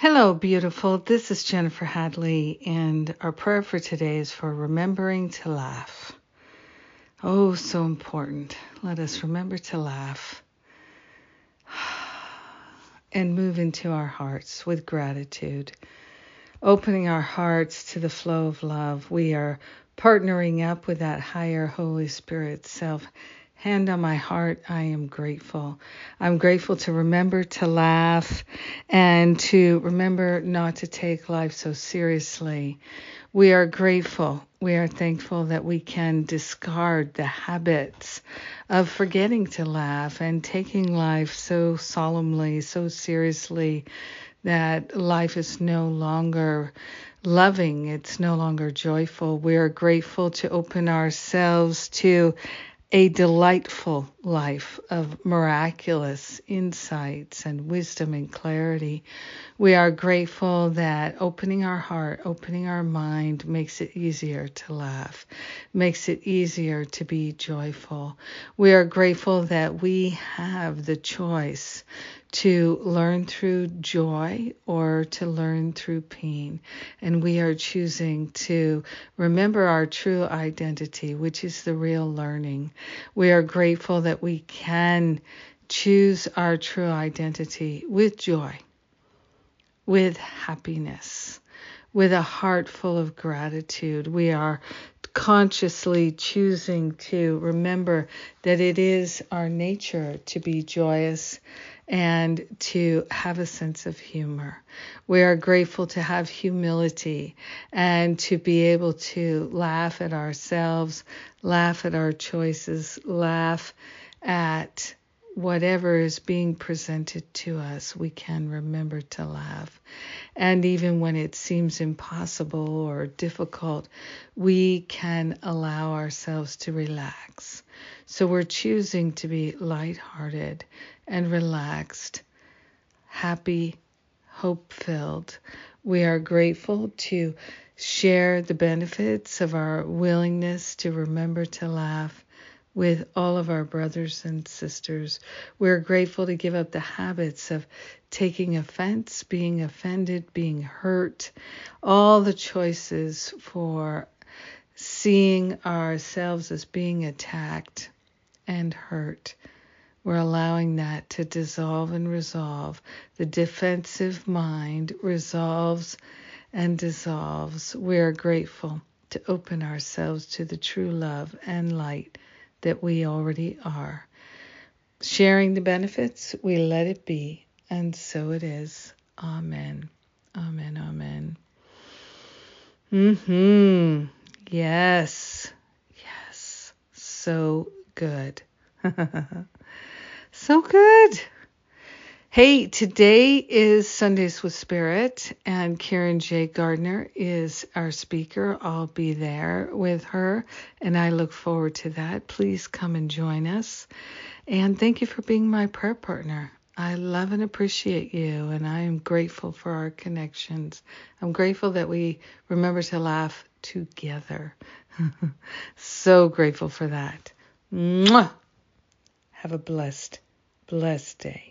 Hello, beautiful. This is Jennifer Hadley, and our prayer for today is for remembering to laugh. Oh, so important. Let us remember to laugh and move into our hearts with gratitude, opening our hearts to the flow of love. We are partnering up with that higher Holy Spirit self Hand on my heart, I am grateful. I'm grateful to remember to laugh and to remember not to take life so seriously. We are grateful. We are thankful that we can discard the habits of forgetting to laugh and taking life so solemnly, so seriously that life is no longer loving, it's no longer joyful. We are grateful to open ourselves to a delightful life of miraculous insights and wisdom and clarity. We are grateful that opening our heart, opening our mind makes it easier to laugh, makes it easier to be joyful. We are grateful that we have the choice to learn through joy or to learn through pain. And we are choosing to remember our true identity, which is the real learning. We are grateful that we can choose our true identity with joy, with happiness, with a heart full of gratitude. We are consciously choosing to remember that it is our nature to be joyous and to have a sense of humor. We are grateful to have humility and to be able to laugh at ourselves, laugh at our choices, laugh at whatever is being presented to us, we can remember to laugh. And even when it seems impossible or difficult, we can allow ourselves to relax. So we're choosing to be lighthearted and relaxed, happy, hope filled. We are grateful to share the benefits of our willingness to remember to laugh with all of our brothers and sisters. We're grateful to give up the habits of taking offense, being offended, being hurt, all the choices for seeing ourselves as being attacked and hurt. We're allowing that to dissolve and resolve. The defensive mind resolves and dissolves. We are grateful to open ourselves to the true love and light that we already are. Sharing the benefits, we let it be, and so it is. Amen. Amen. Amen. Mhm. Yes. Yes. So good. So good. Hey, today is Sundays with Spirit, and Karen J. Gardner is our speaker. I'll be there with her, and I look forward to that. Please come and join us. And thank you for being my prayer partner. I love and appreciate you, and I am grateful for our connections. I'm grateful that we remember to laugh together. so grateful for that. Mwah! Have a blessed blessed day.